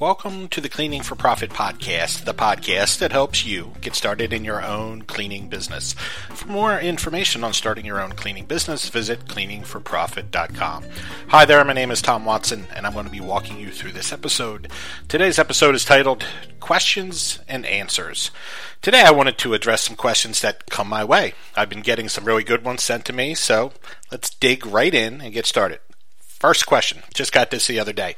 Welcome to the Cleaning for Profit podcast, the podcast that helps you get started in your own cleaning business. For more information on starting your own cleaning business, visit cleaningforprofit.com. Hi there, my name is Tom Watson, and I'm going to be walking you through this episode. Today's episode is titled Questions and Answers. Today I wanted to address some questions that come my way. I've been getting some really good ones sent to me, so let's dig right in and get started. First question, just got this the other day.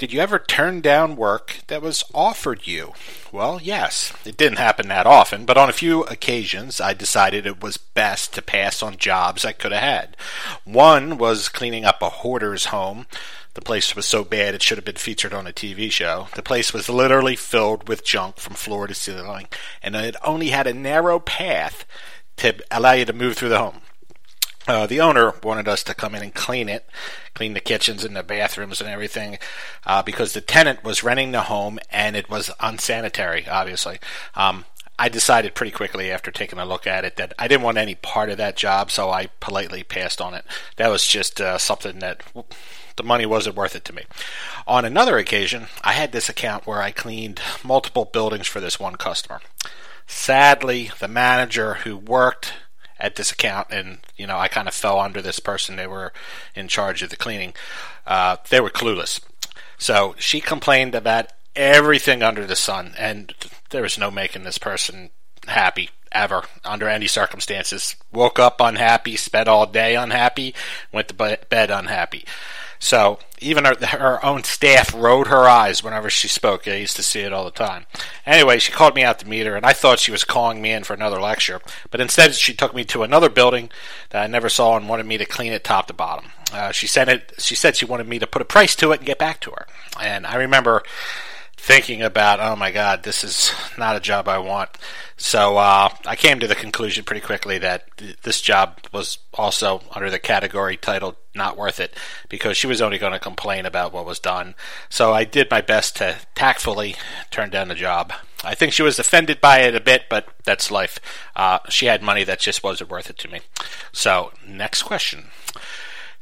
Did you ever turn down work that was offered you? Well, yes. It didn't happen that often, but on a few occasions I decided it was best to pass on jobs I could have had. One was cleaning up a hoarder's home. The place was so bad it should have been featured on a TV show. The place was literally filled with junk from floor to ceiling, and it only had a narrow path to allow you to move through the home. Uh, the owner wanted us to come in and clean it, clean the kitchens and the bathrooms and everything, uh, because the tenant was renting the home and it was unsanitary, obviously. Um, I decided pretty quickly after taking a look at it that I didn't want any part of that job, so I politely passed on it. That was just uh, something that the money wasn't worth it to me. On another occasion, I had this account where I cleaned multiple buildings for this one customer. Sadly, the manager who worked at this account, and you know I kind of fell under this person. They were in charge of the cleaning. Uh, they were clueless, so she complained about everything under the sun, and there was no making this person happy ever under any circumstances. Woke up unhappy, spent all day unhappy, went to bed unhappy. So even her, her own staff rolled her eyes whenever she spoke. I used to see it all the time. Anyway, she called me out to meet her, and I thought she was calling me in for another lecture. But instead, she took me to another building that I never saw and wanted me to clean it top to bottom. Uh, she said it. She said she wanted me to put a price to it and get back to her. And I remember thinking about, oh my God, this is not a job I want. So uh, I came to the conclusion pretty quickly that th- this job was also under the category titled not worth it because she was only going to complain about what was done. So I did my best to tactfully turn down the job. I think she was offended by it a bit, but that's life. Uh, she had money that just wasn't worth it to me. So, next question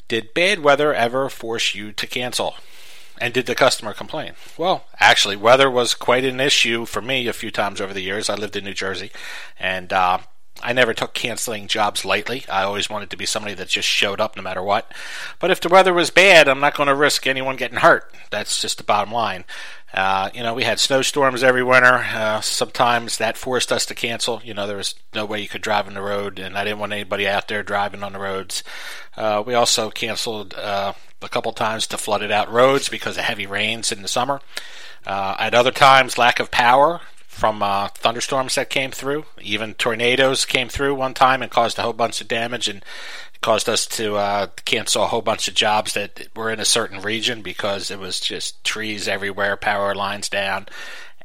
Did bad weather ever force you to cancel? And did the customer complain? Well, actually, weather was quite an issue for me a few times over the years. I lived in New Jersey, and uh, I never took canceling jobs lightly. I always wanted to be somebody that just showed up no matter what. But if the weather was bad, I'm not going to risk anyone getting hurt. That's just the bottom line. Uh, you know, we had snowstorms every winter. Uh, sometimes that forced us to cancel. You know, there was no way you could drive on the road, and I didn't want anybody out there driving on the roads. Uh, we also canceled uh, a couple times to flooded out roads because of heavy rains in the summer. Uh, at other times, lack of power from uh, thunderstorms that came through. Even tornadoes came through one time and caused a whole bunch of damage and caused us to uh, cancel a whole bunch of jobs that were in a certain region because it was just trees everywhere, power lines down,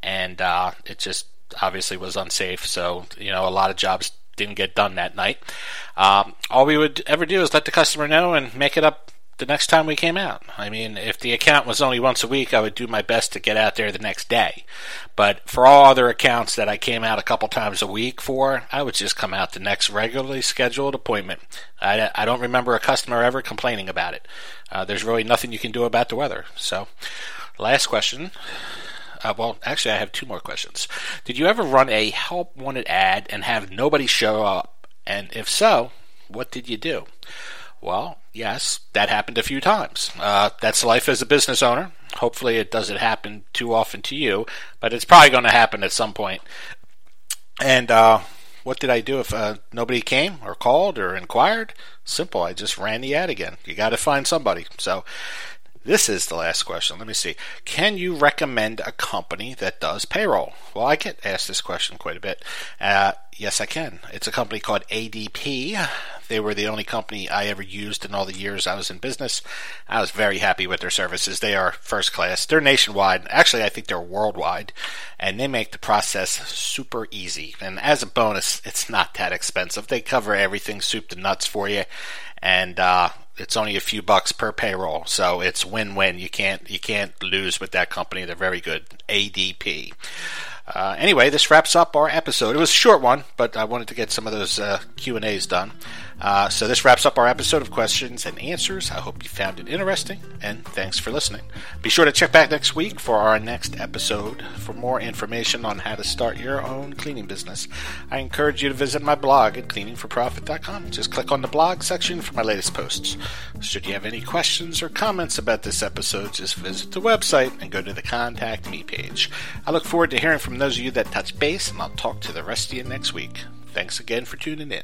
and uh, it just obviously was unsafe. So you know, a lot of jobs didn't get done that night. Um, all we would ever do is let the customer know and make it up the next time we came out. I mean, if the account was only once a week, I would do my best to get out there the next day. But for all other accounts that I came out a couple times a week for, I would just come out the next regularly scheduled appointment. I, I don't remember a customer ever complaining about it. Uh, there's really nothing you can do about the weather. So, last question. Uh, well, actually, I have two more questions. Did you ever run a help wanted ad and have nobody show up? And if so, what did you do? Well, yes, that happened a few times. Uh, that's life as a business owner. Hopefully, it doesn't happen too often to you, but it's probably going to happen at some point. And uh, what did I do if uh, nobody came or called or inquired? Simple. I just ran the ad again. You got to find somebody. So this is the last question. Let me see. Can you recommend a company that does payroll? Well, I get asked this question quite a bit. Uh, yes, I can. It's a company called ADP. They were the only company I ever used in all the years I was in business. I was very happy with their services. They are first class. They're nationwide. Actually, I think they're worldwide. And they make the process super easy. And as a bonus, it's not that expensive. They cover everything soup to nuts for you. And uh, it's only a few bucks per payroll, so it's win-win. You can't you can't lose with that company. They're very good. ADP. Uh, anyway, this wraps up our episode. It was a short one, but I wanted to get some of those uh, Q and A's done. Uh, so this wraps up our episode of questions and answers. I hope you found it interesting, and thanks for listening. Be sure to check back next week for our next episode for more information on how to start your own cleaning business. I encourage you to visit my blog at cleaningforprofit.com. Just click on the blog section for my latest posts. Should you have any questions or comments about this episode, just visit the website and go to the Contact Me page. I look forward to hearing from those of you that touch base, and I'll talk to the rest of you next week. Thanks again for tuning in.